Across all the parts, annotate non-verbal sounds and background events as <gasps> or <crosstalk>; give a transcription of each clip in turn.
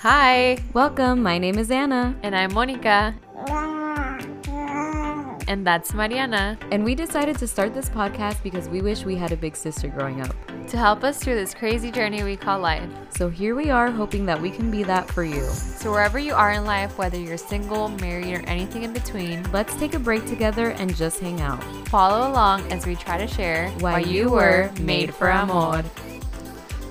Hi, Welcome. My name is Anna, and I'm Monica. And that's Mariana. and we decided to start this podcast because we wish we had a big sister growing up. To help us through this crazy journey we call life. So here we are, hoping that we can be that for you. So, wherever you are in life, whether you're single, married, or anything in between, Let's take a break together and just hang out. follow along as we try to share Why you were made for amor.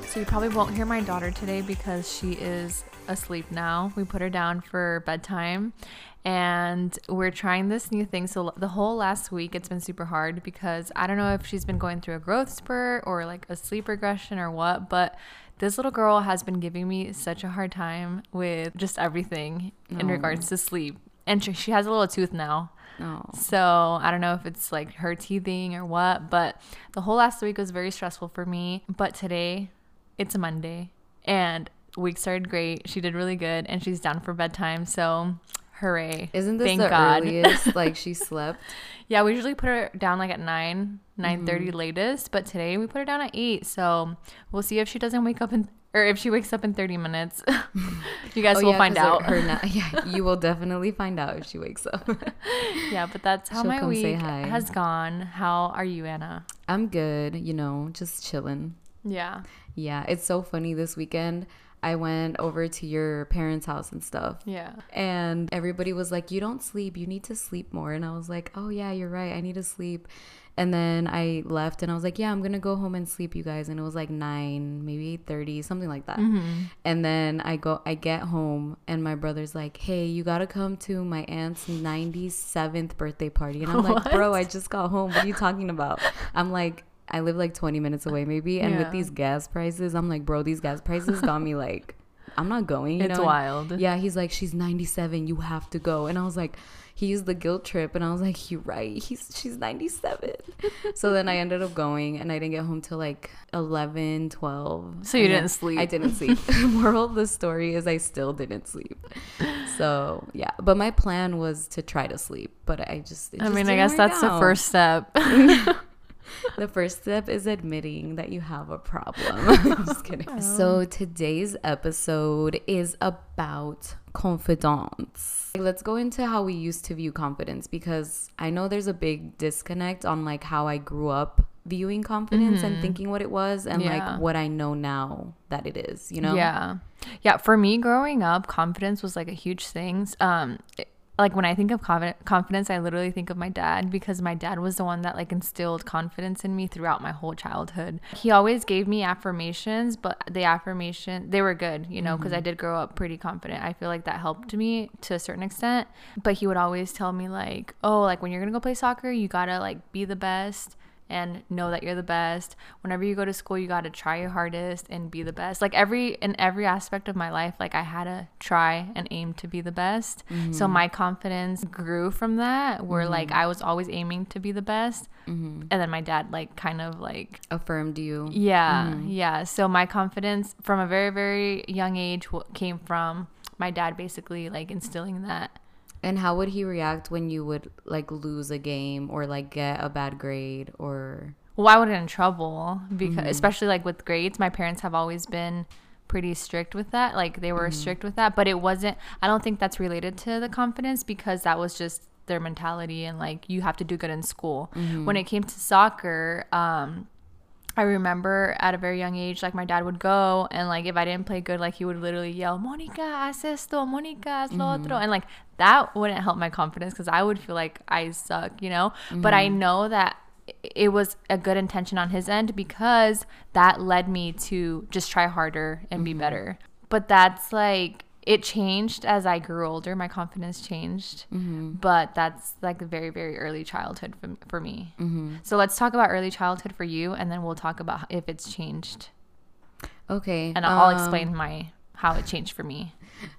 So, you probably won't hear my daughter today because she is asleep now. We put her down for bedtime. And we're trying this new thing. So, the whole last week, it's been super hard because I don't know if she's been going through a growth spurt or like a sleep regression or what, but this little girl has been giving me such a hard time with just everything in Oh. regards to sleep. And she, she has a little tooth now. Oh. So I don't know if it's like her teething or what, but the whole last week was very stressful for me. But today, it's a Monday, and week started great. She did really good, and she's down for bedtime. So hooray! Isn't this Thank the God. earliest <laughs> like she slept? Yeah, we usually put her down like at nine, nine thirty Mm-hmm. latest, but today we put her down at eight. So we'll see if she doesn't wake up in. Or if she wakes up in 30 minutes, <laughs> you guys Oh, will yeah, find her- out. Her, na- <laughs> yeah, you will definitely find out if she wakes up. yeah, but that's how She'll my week has gone. How are you, Anna? I'm good, you know, just chilling. Yeah. Yeah, it's so funny this weekend. I went over to your parents' house and stuff. Yeah. And everybody was like, You don't sleep. You need to sleep more. And I was like, Oh, yeah, you're right. I need to sleep. And then I left and I was like, Yeah, I'm going to go home and sleep, you guys. And it was like 9, maybe 8.30, something like that. Mm-hmm. And then I go, I get home and my brother's like, Hey, you got to come to my aunt's 97th birthday party. And I'm like, Bro, <laughs> I just got home. What are you talking about? I'm like, I live like 20 minutes away, maybe. And Yeah. with these gas prices, I'm like, Bro, these gas prices got me like, <laughs> I'm not going. You It's know? wild. Yeah, he's like, she's 97. You have to go. And I was like, he used the guilt trip, and I was like, you're right. He's she's 97. so then I ended up going, and I didn't get home till like 11, 12. So you And didn't sleep. I didn't sleep. <laughs> Moral of the story is I still didn't sleep. So yeah, but my plan was to try to sleep, but I just. it I just mean, I guess that's the first step. <laughs> The first step is admitting that you have a problem. <laughs> I'm just kidding. So today's episode is about confidence. Let's go into how we used to view confidence because I know there's a big disconnect on like how I grew up viewing confidence and thinking what it was and Mm-hmm. Yeah. like what I know now that it is, you know? Yeah. Yeah. For me, growing up, confidence was like a huge thing. Um, it- like when I think of confidence, I literally think of my dad because my dad was the one that like instilled confidence in me throughout my whole childhood. He always gave me affirmations, but the affirmation they were good, you know, because I mm-hmm. did grow up pretty confident. I feel like that helped me to a certain extent. But he would always tell me like, "Oh, like when you're gonna go play soccer, you gotta like be the best." And know that you're the best. Whenever you go to school, you got to try your hardest and be the best. Like every in every aspect of my life, like I had to try and aim to be the best. So mm-hmm. my confidence grew from that where like mm-hmm. I was always aiming to be the best. Mm-hmm. And then my dad like kind of like Affirmed you. yeah, yeah. So my confidence from a very very young age came from my dad basically like instilling that. And how would he react when you would like lose a game or like get a bad grade or Well, I would get in trouble because, Mm-hmm. especially like with grades, my parents have always been pretty strict with that. Like they were Mm-hmm. strict with that, but it wasn't. I don't think that's related to the confidence because that was just their mentality and like you have to do good in school. Mm-hmm. When it came to soccer, um, I remember at a very young age, like my dad would go and like if I didn't play good, like he would literally yell, "Monica, haz esto, Monica, haz lo Mm-hmm. otro," and like that wouldn't help my confidence because I would feel like I suck, you know. But I Mm-hmm. know that it was a good intention on his end because that led me to just try harder and Mm-hmm. be better. But that's like it changed as I grew older. My confidence changed, Mm-hmm. but that's like very very early childhood for, for me. Mm-hmm. So let's talk about early childhood for you, and then we'll talk about if it's changed, Okay. and I'll um, explain my how it changed for me.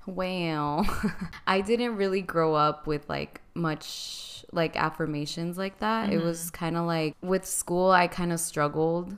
Well, <laughs> I didn't really grow up with like much like affirmations like that. It Mm-hmm. was kind of like with school, I kind of struggled.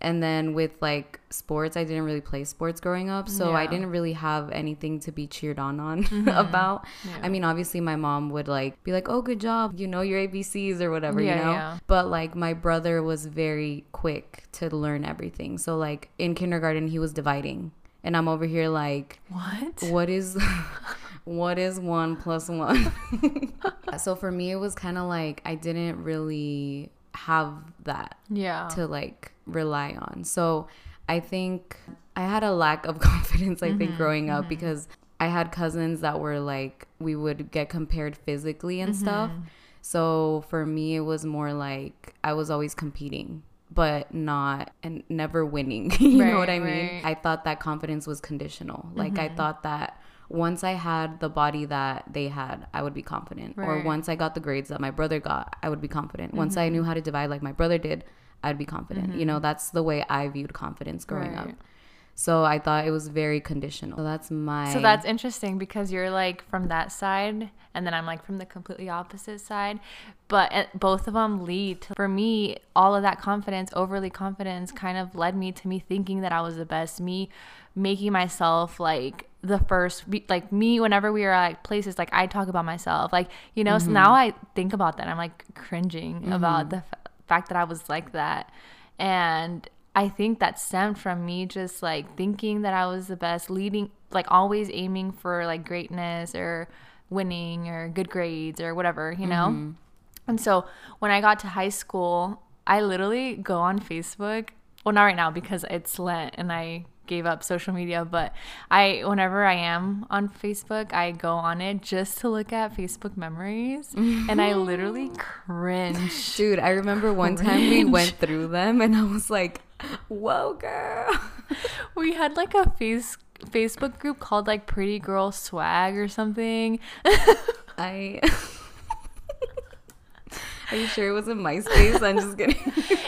And then with like sports, I didn't really play sports growing up. So I didn't really have anything to be cheered on on <laughs> mm-hmm. about. Yeah. I mean, obviously my mom would like be like, "Oh, good job. You know your ABCs or whatever, Yeah, you know?" yeah. But like my brother was very quick to learn everything. So like in kindergarten, he was dividing And I'm over here like, What? what is <laughs> what is one plus one? <laughs> so for me it was kind of like I didn't really have that Yeah. to like rely on. So I think I had a lack of <laughs> confidence, I think, mm-hmm. growing up mm-hmm. because I had cousins that were like, we would get compared physically and mm-hmm. stuff. So for me, it was more like I was always competing, but not and never winning. <laughs> you know what I Right, mean? right. I thought that confidence was conditional. Like I thought that once I had the body that they had, I would be confident. Or once I got the grades that my brother got, I would be confident. Once I knew how to divide like my brother did, I'd be confident. You know, that's the way I viewed confidence growing up. So I thought it was very conditional. So that's my So that's interesting because you're like from that side, and then I'm like from the completely opposite side. But uh, both of them lead to, for me, all of that confidence, overly confidence, kind of led me to me thinking that I was the best. Me making myself like the first, like me, whenever we were at places, like I talk about myself, like, you know, so now mm-hmm. I think about that. I'm like cringing about mm-hmm. the f- fact that I was like that. And I think that stemmed from me just like thinking that I was the best, leading, like always aiming for like greatness or winning or good grades or whatever, you know? Mm-hmm. And so when I got to high school, I literally go on Facebook. Well, not right now because it's Lent and I gave up social media, but I, whenever I am on Facebook, I go on it just to look at Facebook memories. <laughs> and I literally cringe. dude. I remember one time we went through them, and I was like, "Whoa, girl!" <laughs> We had like a face Facebook group called like Pretty Girl Swag or something. <laughs> I. Are you sure it wasn't MySpace? I'm just kidding.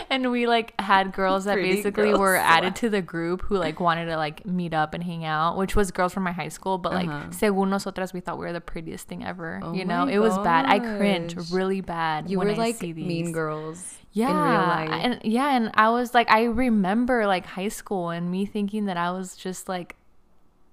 <laughs> and we like had girls that Pretty basically Girl were added to the group who like wanted to like meet up and hang out, which was girls from my high school. But like, Uh-huh. según nosotras, we thought we were the prettiest thing ever. Oh you know, it was bad. I cringe really bad. You when were I like see these. Mean Girls. Yeah, In real life. and yeah, and I was like, I remember like high school and me thinking that I was just like,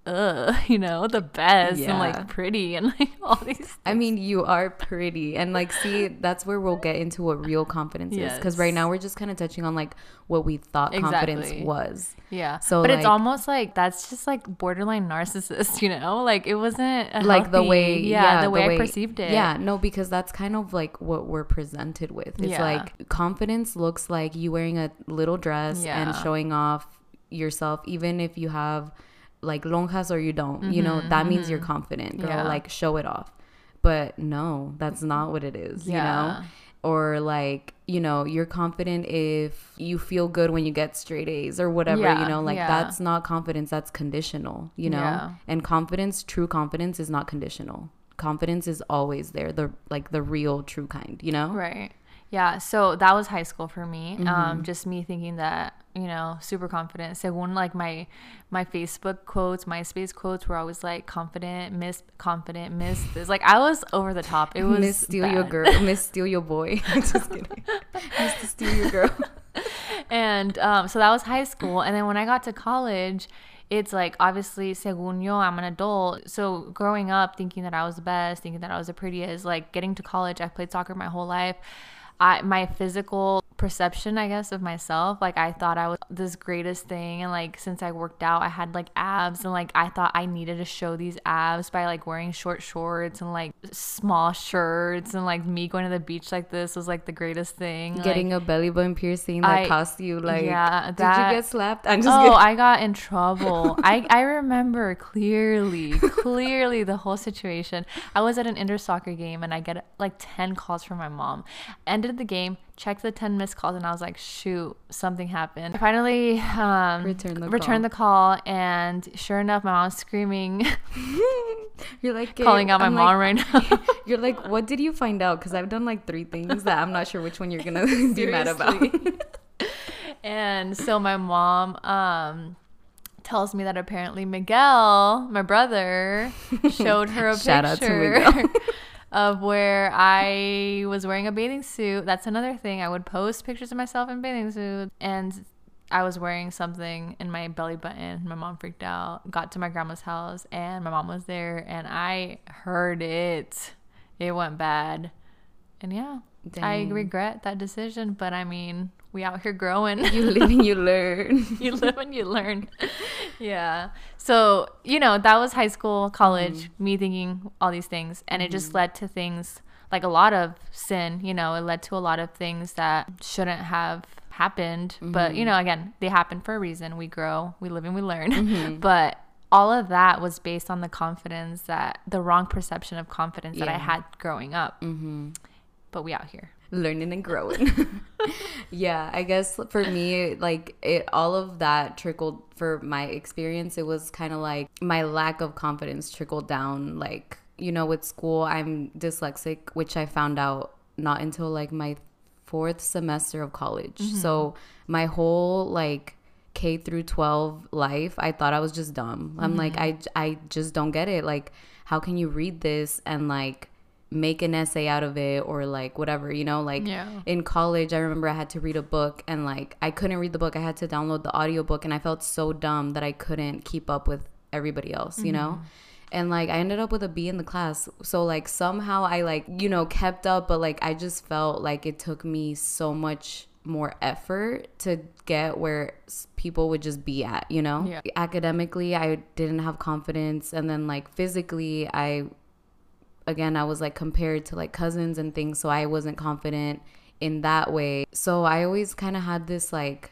Uh, ugh, <laughs> you know, the best and like pretty and like <laughs> all these. I mean, you are pretty. And like, see, that's where we'll get into what real confidence is. Because right now we're just kind of touching on like what we thought confidence was. Yeah. So, but it's almost like that's just like borderline narcissist, <laughs> you know? Like it wasn't like the way yeah, the, way, I perceived it. yeah no because that's kind of like what we're presented with it's Yeah. like confidence looks like you wearing a little dress and showing off yourself even if you have like lonjas or you don't you know that means you're confident girl Mm-hmm, Yeah. like show it off but no that's not what it is you know or like you know you're confident if you feel good when you get straight A's or whatever you know like yeah. that's not confidence that's conditional you know Yeah. and confidence true confidence is not conditional confidence is always there the like the real true kind you know Right. Yeah. So that was high school for me. Mm-hmm. Um, just me thinking that, you know, super confident. So Según like my my Facebook quotes, MySpace quotes were always like confident, miss confident, miss this. Like I was over the top. It was miss steal your girl miss steal your boy <laughs> just kidding <laughs> miss to steal your girl and um, so that was high school and then when i got to college it's like obviously según yo i'm an adult so growing up thinking that i was the best thinking that i was the prettiest like getting to college i played soccer my whole life I, my physical perception i guess of myself like i thought i was this greatest thing and like since i worked out i had like abs and like i thought i needed to show these abs by like wearing short shorts and like small shirts and like me going to the beach like this was like the greatest thing getting like, a belly button piercing that I- cost you like yeah, did you get slapped i'm just oh, kidding I got in trouble. <laughs> I, I remember clearly, clearly the whole situation. I was at an indoor soccer game and I get like 10 calls from my mom. Ended the game, checked the 10 missed calls, and I was like, shoot, something happened. I finally um, Return the returned the call, and sure enough, my mom's screaming, <laughs> you're like calling out my I'm mom like, right <laughs> now. You're like, what did you find out? Because I've done like three things that I'm not sure which one you're gonna <laughs> be mad about. And so my mom um tells me that apparently Miguel, my brother, showed her a Shout out to picture Miguel. Of where I was wearing a bathing suit. That's another thing. I would post pictures of myself in bathing suit and I was wearing something in my belly button. My mom freaked out. Got to my grandma's house and my mom was there and I heard it. It went bad. And yeah, I regret that decision, but I mean, we out here growing. You live and you learn. <laughs> you live and you learn. yeah. So, you know, that was high school, college, mm. me thinking all these things. And mm. it just mm-hmm. led to things like a lot of sin, you know, it led to a lot of things that shouldn't have happened. Mm-hmm. But, you mm-hmm. know, again, they happen for a reason. We grow, we live and we learn. <laughs> But all of that was based on the confidence that the wrong perception of confidence yeah. that I had growing up. Mm-hmm. But we out here learning and growing. <laughs> yeah, I guess for me, like it, all of that trickled for my experience. It was kind of like my lack of confidence trickled down. Like you know, with school, I'm dyslexic, which I found out not until like my fourth semester of college. Mm-hmm. So my whole like K through 12 life, I thought I was just dumb. Mm-hmm. I'm like I I just don't get it. Like how can you read this and like make an essay out of it or like whatever, you know, like yeah. in college I remember I had to read a book and like I couldn't read the book. I had to download the audiobook and I felt so dumb that I couldn't keep up with everybody else, you mm-hmm. know? And like I ended up with a B in the class. So like somehow I like, you know, kept up, but like I just felt like it took me so much more effort to get where people would just be at, you know? Yeah. Academically, I didn't have confidence and then like physically, I again, I was like compared to like cousins and things, so I wasn't confident in that way. So I always kind of had this like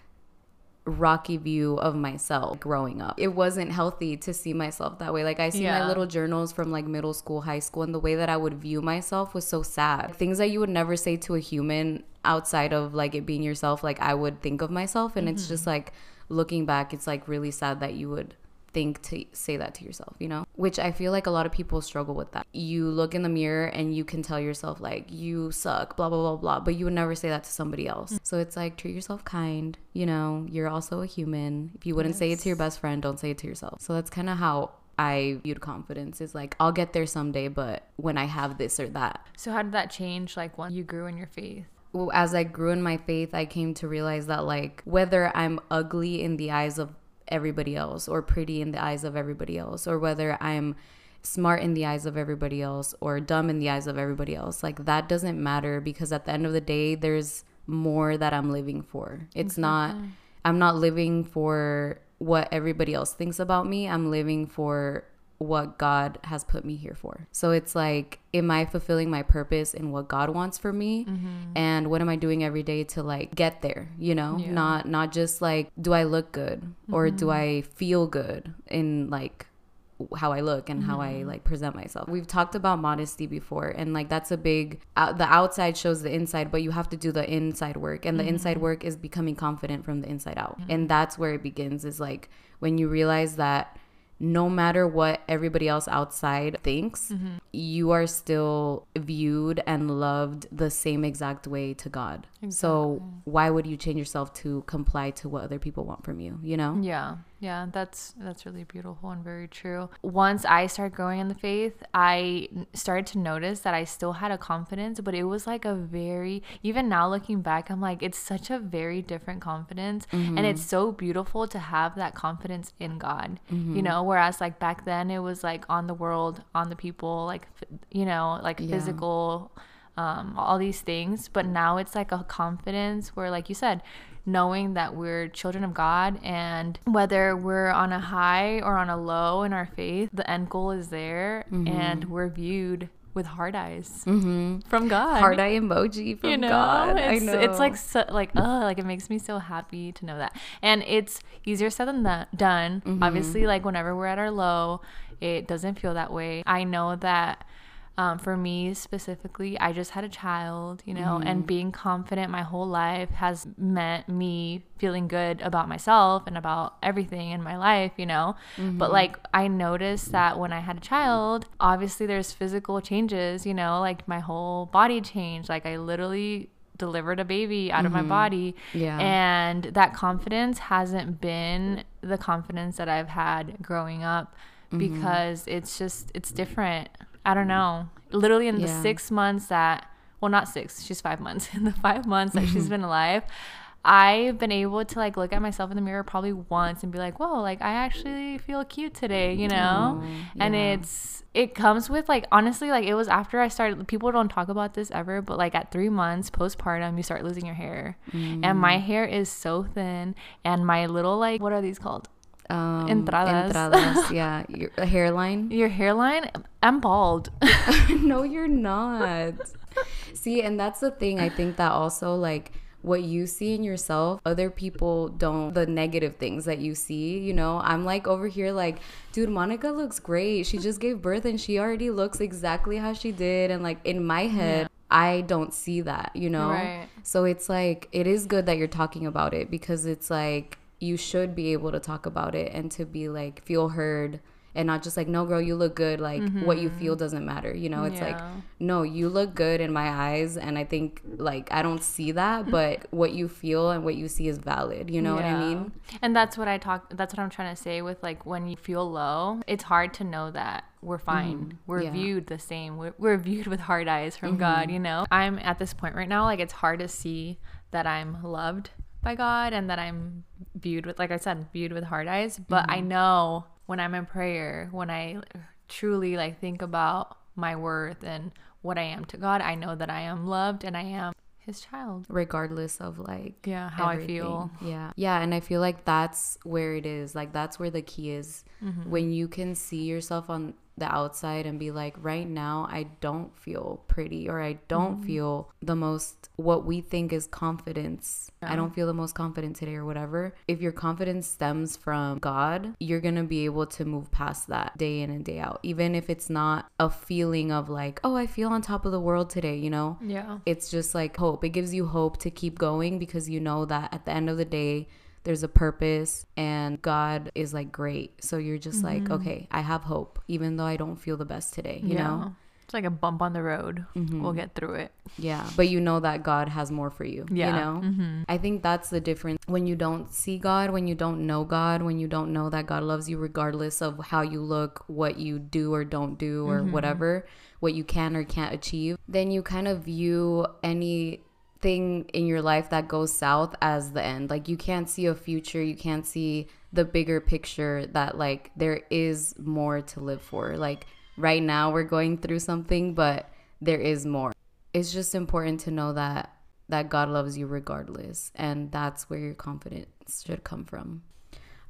rocky view of myself growing up. It wasn't healthy to see myself that way. Like I see yeah. my little journals from like middle school, high school, and the way that I would view myself was so sad. Things that you would never say to a human outside of like it being yourself, like I would think of myself and mm-hmm. it's just like looking back, it's like really sad that you would think to say that to yourself, you know? Which I feel like a lot of people struggle with that. You look in the mirror and you can tell yourself, like, you suck, blah, blah, blah, blah, but you would never say that to somebody else. Mm-hmm. So it's like, treat yourself kind, you know? You're also a human. If you wouldn't yes. say it to your best friend, don't say it to yourself. So that's kind of how I viewed confidence is like I'll get there someday, but when I have this or that. So how did that change like when you grew in your faith? Well, as I grew in my faith, I came to realize that like whether I'm ugly in the eyes of everybody else or pretty in the eyes of everybody else or whether I'm smart in the eyes of everybody else or dumb in the eyes of everybody else. Like that doesn't matter because at the end of the day there's more that I'm living for. It's exactly. not I'm not living for what everybody else thinks about me. I'm living for what God has put me here for. So it's like, am I fulfilling my purpose in what God wants for me? Mm-hmm. And what am I doing every day to like get there? You know, yeah. not not just like, do I look good mm-hmm. or do mm-hmm. I feel good in like how I look and mm-hmm. how I mm-hmm. like present myself. We've talked about modesty before and like that's a big uh, the outside shows the inside but you have to do the inside work and the mm-hmm. inside work is becoming confident from the inside out. Mm-hmm. And that's where it begins is like when you realize that no matter what everybody else outside thinks, mm-hmm. you are still viewed and loved the same exact way to God. Exactly. So why would you change yourself to comply to what other people want from you, you know? Yeah. Yeah, that's that's really beautiful and very true. Once I started growing in the faith, I started to notice that I still had a confidence, but it was like a very even now looking back, I'm like it's such a very different confidence mm-hmm. and it's so beautiful to have that confidence in God. Mm-hmm. You know, whereas like back then it was like on the world, on the people, like you know, like yeah. physical um, all these things. But now it's like a confidence where, like you said, knowing that we're children of God and whether we're on a high or on a low in our faith, the end goal is there mm-hmm. and we're viewed with hard eyes mm-hmm. from God. Hard eye emoji from you know? God. It's, I know. It's like so, like oh, like it makes me so happy to know that. And it's easier said than that, done. Mm-hmm. Obviously, like whenever we're at our low, it doesn't feel that way. I know that um, for me specifically, I just had a child, you know, mm-hmm. and being confident my whole life has meant me feeling good about myself and about everything in my life, you know. Mm-hmm. But like, I noticed that when I had a child, obviously there's physical changes, you know, like my whole body changed. Like, I literally delivered a baby out mm-hmm. of my mm-hmm. body. Yeah. And that confidence hasn't been the confidence that I've had growing up mm-hmm. because it's just, it's different. I don't mm. know. Literally in the six months that, well, not six, she's five months. <laughs> In the five months that she's <laughs> been alive, I've been able to like look at myself in the mirror probably once and be like, whoa, like I actually feel cute today, you know? Oh, yeah. And it's, it comes with like honestly like it was after I started people don't talk about this ever but like at 3 months postpartum you start losing your hair and my mm. hair is so thin and my little like what are these called Um, Entradas. entradas, <laughs> yeah. Your hairline. your hairline I'm bald <laughs> <laughs> no, you're not. See, and that's the thing. I think that also like what you see in yourself, other people don't the negative things that you see, you know. I'm like over here like, dude, Monica looks great. She just gave birth and she already looks exactly how she did and like in my head I don't see that, you know? Right. So it's like it is good that you're talking about it because it's like you should be able to talk about it and to be like feel heard and not just like no girl you look good like what you feel doesn't matter you know it's like no you look good in my eyes and i think like i don't see that but what you feel and what you see is valid you know what i mean And that's what I talk that's what I'm trying to say with like when you feel low, it's hard to know that we're fine. We're Mm-hmm. Yeah. Mm-hmm. viewed the same. We're, we're viewed with hard eyes from God, you know? I'm at this point right now like it's hard to see that I'm loved by God and that I'm viewed with like I said, viewed with hard eyes, but Mm-hmm. I know when I'm in prayer, when I truly like think about my worth and what I am to God, I know that I am loved and I am his child. regardless of like Yeah, how I feel. Yeah. Yeah. And I feel like that's where it is. Like, that's where the key is. Mm-hmm. When you can see yourself on the outside and be like, right now, I don't feel pretty or I don't Mm-hmm. feel the most, what we think is confidence. I don't feel the most confident today or whatever. If your confidence stems from God, you're going to be able to move past that day in and day out. Even if it's not a feeling of like, oh, I feel on top of the world today, you know? Yeah. it's just like hope. It gives you hope to keep going because you know that at the end of the day, there's a purpose and God is like great. So you're just like, mm-hmm. okay, I have hope, even though I don't feel the best today, you know? Mm-hmm. It's like a bump on the road. Mm-hmm. We'll get through it. Yeah. But you know that God has more for you, Yeah. you know? Mm-hmm. I think that's the difference when you don't see God, when you don't know God, when you don't know that God loves you regardless of how you look, what you do or don't do, or whatever, what you can or can't achieve, then you kind of view anything in your life that goes south as the end. Like you can't see a future, you can't see the bigger picture that like there is more to live for. Like right now we're going through something, but there is more it's just important to know that that God loves you regardless and that's where your confidence should come from.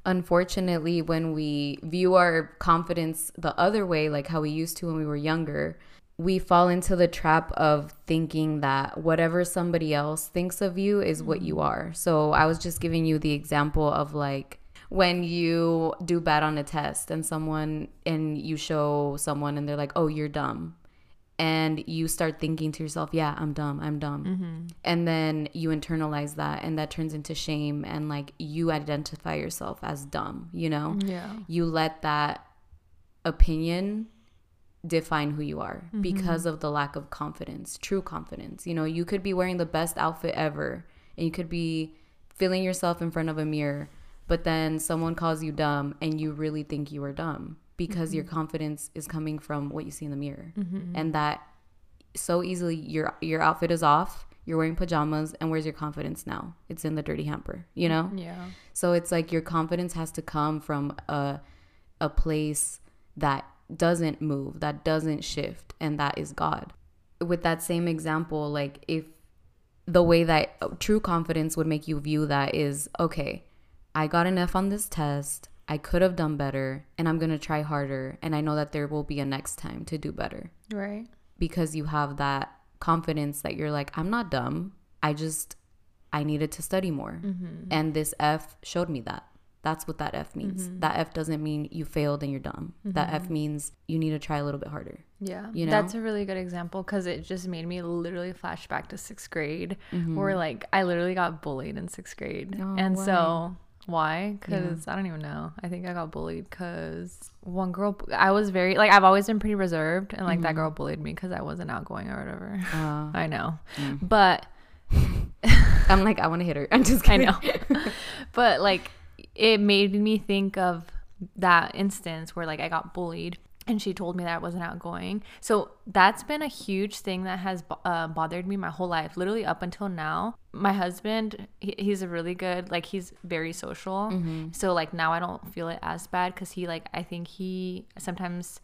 Unfortunately, when we view our confidence the other way like how we used to when we were younger, we fall into the trap of thinking that whatever somebody else thinks of you is what you mm-hmm. are. So, I was just giving you the example of like when you do bad on a test and someone and you show someone and they're like, "Oh, you're dumb." and you start thinking to yourself, yeah, I'm dumb, I'm dumb. Mm-hmm. And then you internalize that and that turns into shame and like you identify yourself as dumb, you know? Yeah. You let that opinion define who you are mm-hmm. because of the lack of confidence, true confidence. You know, you could be wearing the best outfit ever and you could be feeling yourself in front of a mirror, but then someone calls you dumb and you really think you are dumb because your mm-hmm. confidence is coming from what you see in the mirror. Mm-hmm. And that so easily your your outfit is off, you're wearing pajamas and where's your confidence now? It's in the dirty hamper, you know? Yeah. So it's like your confidence has to come from a a place that doesn't move, that doesn't shift, and that is God. With that same example, like if the way that uh, true confidence would make you view that is okay, I got an F on this test. I could have done better, and I'm going to try harder, and I know that there will be a next time to do better Right. because you have that confidence that you're like, I'm not dumb. I just, I needed to study more. Mm-hmm. And this F showed me that. That's what that F means. That F doesn't mean you failed and you're dumb. That F means you need to try a little bit harder. Yeah. You know? That's a really good example because it just made me literally flash back to sixth grade where like I literally got bullied in sixth grade. Mm-hmm. Oh, and why? so why? Because I don't even know. I think I got bullied because one girl, I was very, like, I've always been pretty reserved. And like that girl bullied me because I wasn't outgoing or whatever. Uh, <laughs> I know. But <laughs> I'm like, I want to hit her. <laughs> I'm just I kidding. know. but like it made me think of that instance where like I got bullied and she told me that I wasn't outgoing. So that's been a huge thing that has uh, bothered me my whole life, literally up until now. My husband, he, he's a really good, like he's very social. So like now I don't feel it as bad because he like I think he sometimes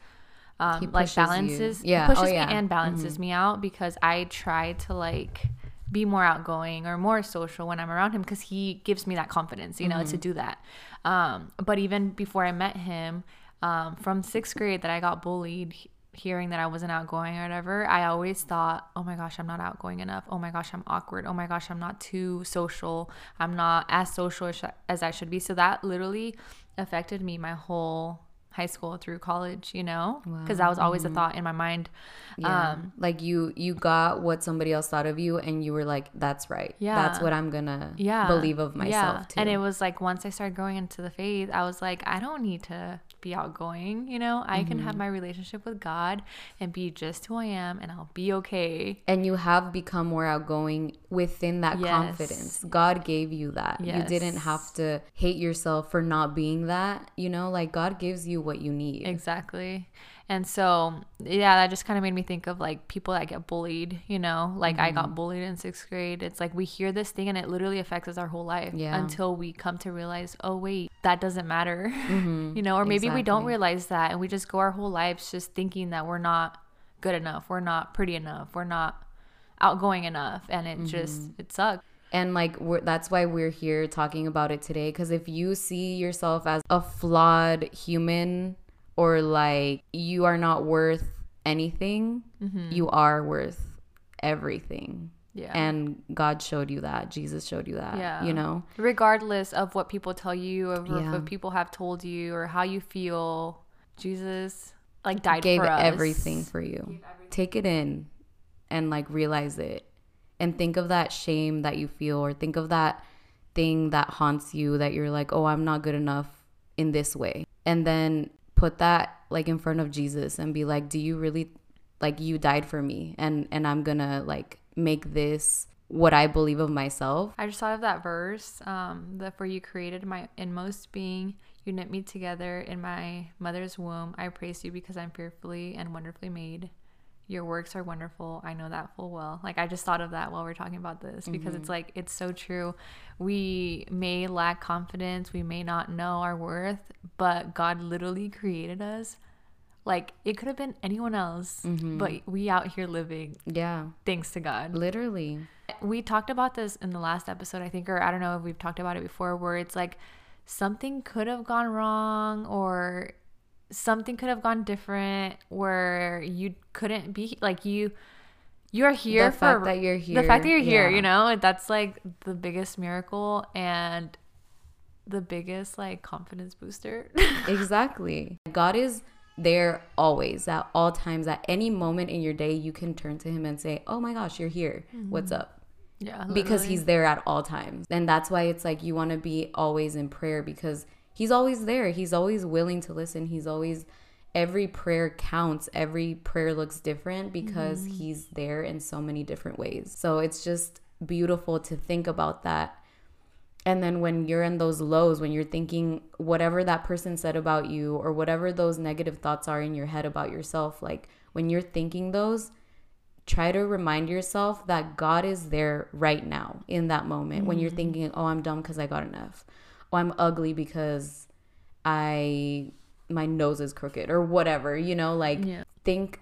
um, He like you. balances Yeah. pushes Oh, me and balances me out because I try to like be more outgoing or more social when I'm around him because he gives me that confidence, you know, to do that. Um, but even before I met him, um, from sixth grade that I got bullied, hearing that I wasn't outgoing or whatever, I always thought, oh my gosh, I'm not outgoing enough. Oh my gosh, I'm awkward. Oh my gosh, I'm not too social. I'm not as social as, as I should be. So that literally affected me my whole high school through college, you know, because that was always a thought in my mind. Yeah. Um, like you you got what somebody else thought of you and you were like, that's right. Yeah. That's what I'm gonna yeah believe of myself yeah. too. and it was like once i started going into the faith i was like i don't need to be outgoing you know i can Mm-hmm. have my relationship with god and be just who i am and i'll be okay and you have become more outgoing within that Yes. confidence. God gave you that. You didn't have to hate yourself for not being that. You know, like God gives you what you need. exactly and so yeah that just kind of made me think of like people that get bullied you know like i Mm-hmm. got bullied in sixth grade it's like we hear this thing and it literally affects us our whole life Yeah. until we come to realize oh wait that doesn't matter Mhm. <laughs> you know or maybe we don't realize that and we just go our whole lives just thinking that we're not good enough we're not pretty enough we're not outgoing enough and it just Mm-hmm. it sucks And like we're, that's why we're here talking about it today because if you see yourself as a flawed human or like you are not worth anything, mm-hmm. you are worth everything. yeah And God showed you that. Jesus showed you that. Yeah. You know? regardless of what people tell you of Yeah. what people have told you or how you feel jesus like died gave for us. everything for you. Take it in and like realize it. And think of that shame that you feel or think of that thing that haunts you that you're like, "Oh, I'm not good enough in this way." And then put that like in front of Jesus and be like, "Do you really like you died for me and and I'm going to like make this what I believe of myself?" I just thought of that verse, um, that for you created my inmost being, you knit me together in my mother's womb. I praise you because I'm fearfully and wonderfully made. Your works are wonderful. I know that full well. Like I just thought of that while we're talking about this because it's mm-hmm. like it's so true. We may lack confidence, we may not know our worth, but God literally created us. Like it could have been anyone else, mm-hmm. but we out here living Yeah, thanks to God. literally. We talked about this in the last episode, I think, or I don't know if we've talked about it before, where it's like something could have gone wrong or something could have gone different where you couldn't be like you you're here the for fact that you're here. the fact that you're here yeah. you know that's like the biggest miracle and the biggest like confidence booster <laughs> Exactly. God is there always, at all times, at any moment in your day, you can turn to Him and say, Oh my gosh, you're here. What's mm-hmm. up? yeah Because. He's there at all times. And that's why it's like you want to be always in prayer because He's always there. He's always willing to listen. He's always, every prayer counts. Every prayer looks different because mm-hmm. He's there in so many different ways. So it's just beautiful to think about that and then when you're in those lows, when you're thinking whatever that person said about you or whatever those negative thoughts are in your head about yourself, like when you're thinking those, try to remind yourself that God is there right now in that moment. When you're mm-hmm. thinking, "Oh, I'm dumb because I got F." "Oh, I'm ugly because I my nose is crooked" or whatever, you know, like Yeah. think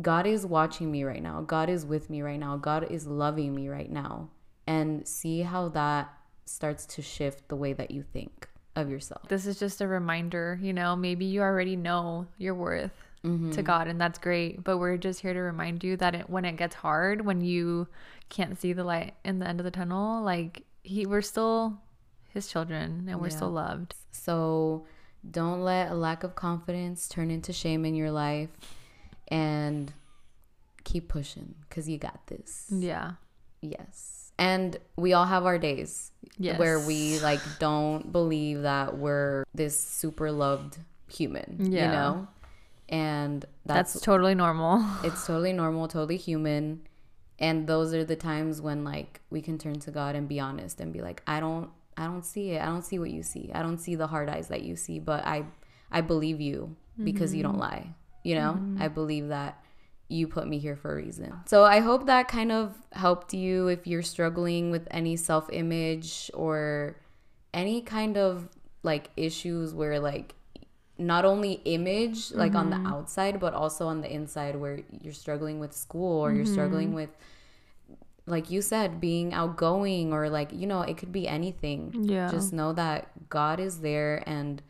God is watching me right now. God is with me right now. God is loving me right now. And see how that starts to shift the way that you think of yourself. this is just a reminder, you know, maybe you already know your worth Mm-hmm. to God and that's great, but we're just here to remind you that it, when it gets hard, when you can't see the light in the end of the tunnel, like he we're still his children and we're Yeah. still loved. So don't let a lack of confidence turn into shame in your life and keep pushing because you got this. Yeah. Yes. And we all have our days Yes. where we <sighs> like don't believe that we're this super loved human, Yeah. you know? And That's, that's, totally normal. <laughs> it's totally normal, totally human. And those are the times when like we can turn to God and be honest and be like, I don't I don't see it. I don't see what you see. I don't see the hard eyes that you see, but I I believe you because you don't lie. You know? I believe that you put me here for a reason. So I hope that kind of helped you if you're struggling with any self-image or any kind of like issues where like not only image like on Mm-hmm. the outside but also on the inside where you're struggling with school or you're Mm-hmm. struggling with like you said being outgoing or like you know it could be anything Yeah. just know that god is there and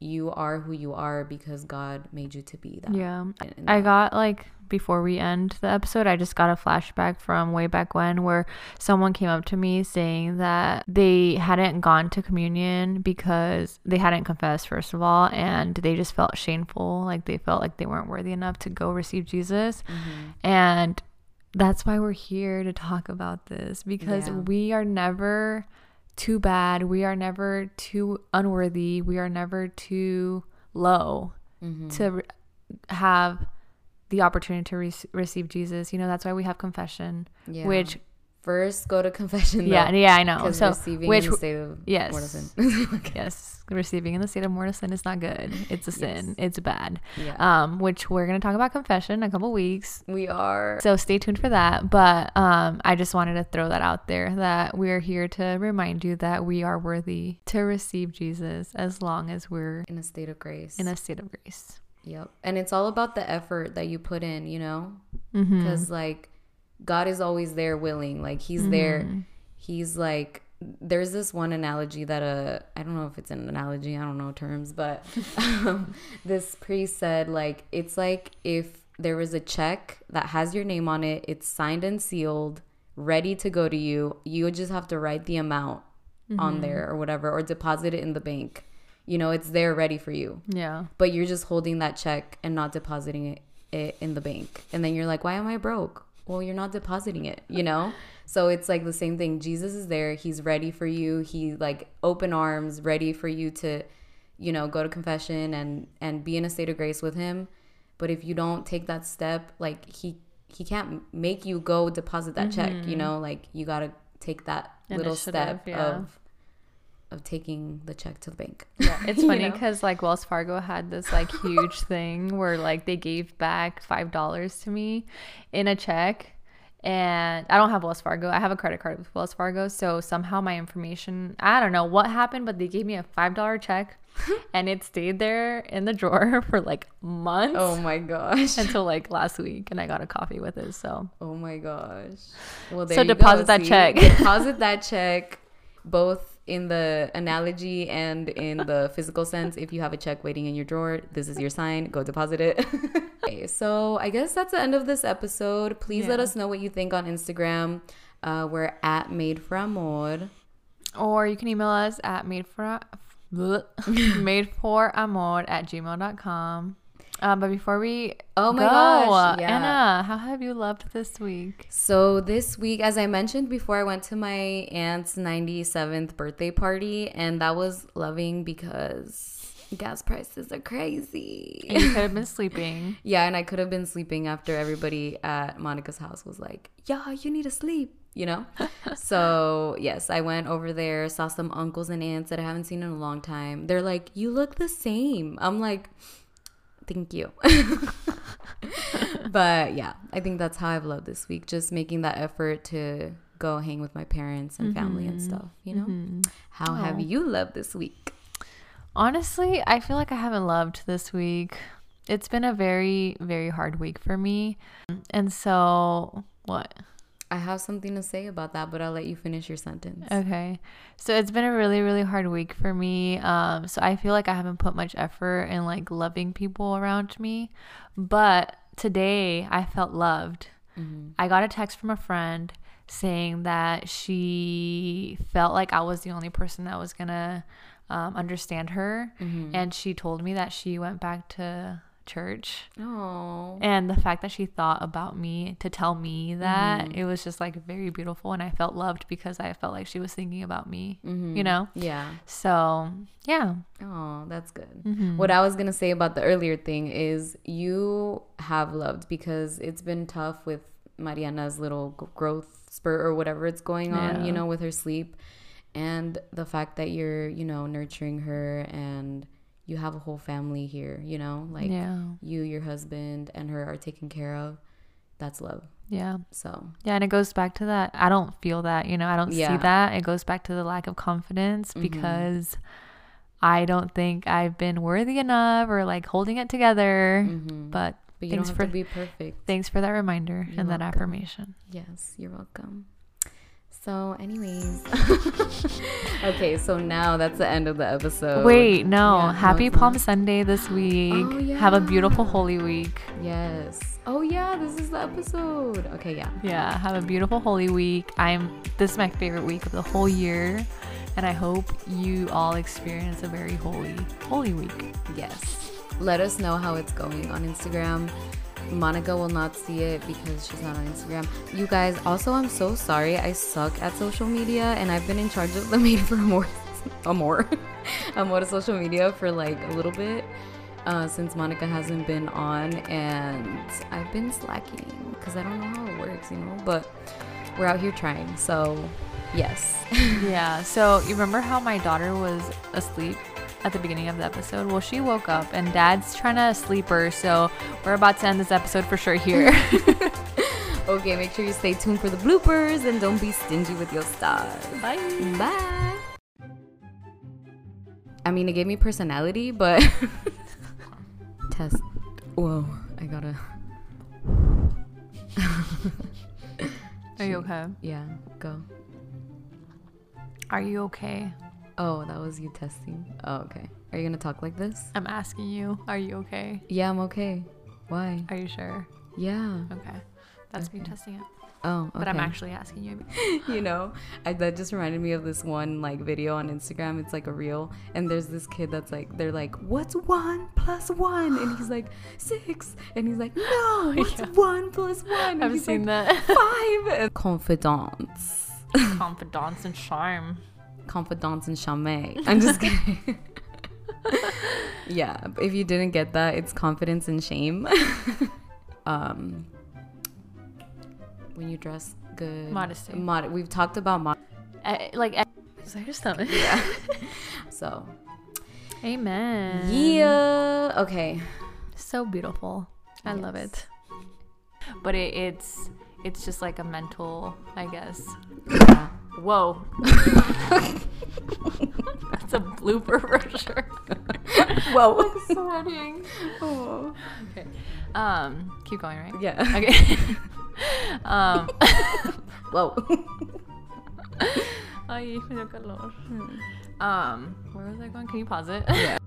you are who you are because god made you to be that Yeah. And- I got like before we end the episode, I just got a flashback from way back when where someone came up to me saying that they hadn't gone to communion because they hadn't confessed, first of all, and they just felt shameful. Like they felt like they weren't worthy enough to go receive Jesus. Mm-hmm. And that's why we're here to talk about this because Yeah. we are never too bad. We are never too unworthy. We are never too low Mm-hmm. to re- have the opportunity to re- receive Jesus. You know, that's why we have confession, yeah. which first go to confession yeah, though, yeah, I know. So receiving which in the state of yes. sin. <laughs> yes, receiving in the state of mortal sin is not good. It's a sin. Yes. It's bad. yeah Um, which we're gonna talk about confession in a couple weeks. we are So stay tuned for that. But um, I just wanted to throw that out there that we're here to remind you that we are worthy to receive Jesus as long as we're in a state of grace in a state of grace. Yep. And it's all about the effort that you put in, you know? Mm-hmm. Because, like, God is always there willing. Like, He's there. Mm-hmm. He's like, there's this one analogy that, uh, I don't know if it's an analogy, I don't know terms, but <laughs> um, this priest said, like, it's like if there was a check that has your name on it, it's signed and sealed, ready to go to you. You would just have to write the amount Mm-hmm. on there or whatever, or deposit it in the bank. You know, it's there ready for you Yeah. but you're just holding that check and not depositing it, it in the bank. And then you're like, why am I broke? Well, you're not depositing it, you know? <laughs> So it's like the same thing. Jesus is there. He's ready for you. He like open arms, ready for you to, you know, go to confession and and be in a state of grace with him. But if you don't take that step, like he he can't make you go deposit that check, you mm-hmm. know? Like you got to take that little step yeah. of of taking the check to the bank. Yeah, it's <laughs> You funny know? because like Wells Fargo had this like huge thing where like they gave back five dollars to me in a check, and I don't have Wells Fargo. I have a credit card with Wells Fargo, so somehow my information I don't know what happened, but they gave me a five dollar check, <laughs> and it stayed there in the drawer <laughs> for like months Oh my gosh. until like last week, and I got a coffee with it. So Oh my gosh. Well, So you go, deposit that see? check. deposit that check, both in the analogy and in the <laughs> physical sense. If you have a check waiting in your drawer, this is your sign. Go deposit it. <laughs> okay, so I guess that's the end of this episode. Please let us know what you think on Instagram. Uh, we're at Made for Amor. or you can email us at made for <laughs> made for amor at gmail.com. Um, but before we Oh my go, gosh, yeah. Anna, how have you loved this week? So this week, as I mentioned before, I went to my aunt's 97th birthday party, and that was loving because gas prices are crazy. And you could have been sleeping. <laughs> Yeah, and I could have been sleeping after everybody at Monica's house was like, "Yeah, you need to sleep," you know. <laughs> so yes, I went over there, saw some uncles and aunts that I haven't seen in a long time. They're like, "You look the same." I'm like, "Thank you." but yeah, I think that's how I've loved this week, just making that effort to go hang with my parents and family and mm-hmm. stuff. You know, mm-hmm. how have you loved this week? Honestly, I feel like I haven't loved this week. It's been a very, very hard week for me. And so, what? I have something to say about that, but I'll let you finish your sentence. Okay. So it's been a really, really hard week for me. Um, so I feel like I haven't put much effort in like loving people around me. But today I felt loved. Mm-hmm. I got a text from a friend saying that she felt like I was the only person that was gonna um, understand her. Mm-hmm. And she told me that she went back to church Oh. and the fact that she thought about me to tell me that Mm-hmm. it was just like very beautiful and i felt loved because i felt like she was thinking about me Mm-hmm. you know Yeah. so yeah Oh, that's good. Mm-hmm. What I was gonna say about the earlier thing is you have loved because it's been tough with Mariana's little growth spurt or whatever it's going on, Yeah. you know, with her sleep, and the fact that you're, you know, nurturing her and you have a whole family here, you know, like yeah you, your husband, and her are taken care of. That's love. yeah So yeah and it goes back to that i don't feel that you know i don't Yeah. see that it goes back to the lack of confidence Mhm. because I don't think I've been worthy enough or like holding it together. Mhm. But But you thanks don't have for to be perfect. thanks for that reminder You're and that affirmation. Yes, you're welcome. So, anyways. <laughs> okay, so now that's the end of the episode. Wait, no. Yeah, no, Happy it's not. Palm Sunday this week. Oh, yeah. Have a beautiful. Holy Week. Yes. Oh, yeah, this is the episode. Okay, yeah. Yeah, have a beautiful Holy Week. I'm this is my favorite week of the whole year, and I hope you all experience a very holy Holy Week. Yes. Let us know how it's going on Instagram. Monica will not see it because she's not on Instagram. You guys, also, I'm so sorry. I suck at social media and I've been in charge of the <laughs> Made for More, Amor, Amor social media for like a little bit uh, since Monica hasn't been on and I've been slacking because I don't know how it works, you know? But we're out here trying. So, yes. <laughs> Yeah. So you remember how my daughter was asleep at the beginning of the episode? Well, she woke up, and Dad's trying to sleep her. So we're about to end this episode for sure here. <laughs> <laughs> okay, make sure you stay tuned for the bloopers and don't be stingy with your stars. Bye. Bye. I mean, it gave me personality, but <laughs> test. Whoa, I gotta. Are you okay? Yeah, go. Are you okay? Oh, that was you testing. Oh, okay. Are you gonna talk like this? I'm asking you. Are you okay? Yeah, I'm okay. Why? Are you sure? Yeah. Okay. That's me testing it. Oh, okay. But I'm actually asking you. <laughs> <laughs> you know, I, that just reminded me of this one like video on Instagram. It's like a reel, and there's this kid that's like, they're like, "What's one plus one?" And he's like, <gasps> six. And he's like, "No, <laughs> what's Yeah. one plus one?" And I've seen like, that. five. Confidants, Confidence and charm. Confidants, and chame. I'm just kidding. <laughs> yeah, if you didn't get that, it's confidence and shame. <laughs> um, when you dress good, Modesty. Mod- we've talked about mod- Eh, like, eh, is that your stomach? yeah. <laughs> so Amen. yeah. Okay. So beautiful. I love it. But it, it's it's just like a mental, I guess. Yeah. Whoa. <laughs> That's a blooper for sure. Whoa. <laughs> Sweating. Oh. Okay. Um, keep going, right? Yeah. Okay. <laughs> um, Whoa. ay, me dio calor. Um, where was I going? Can you pause it? yeah.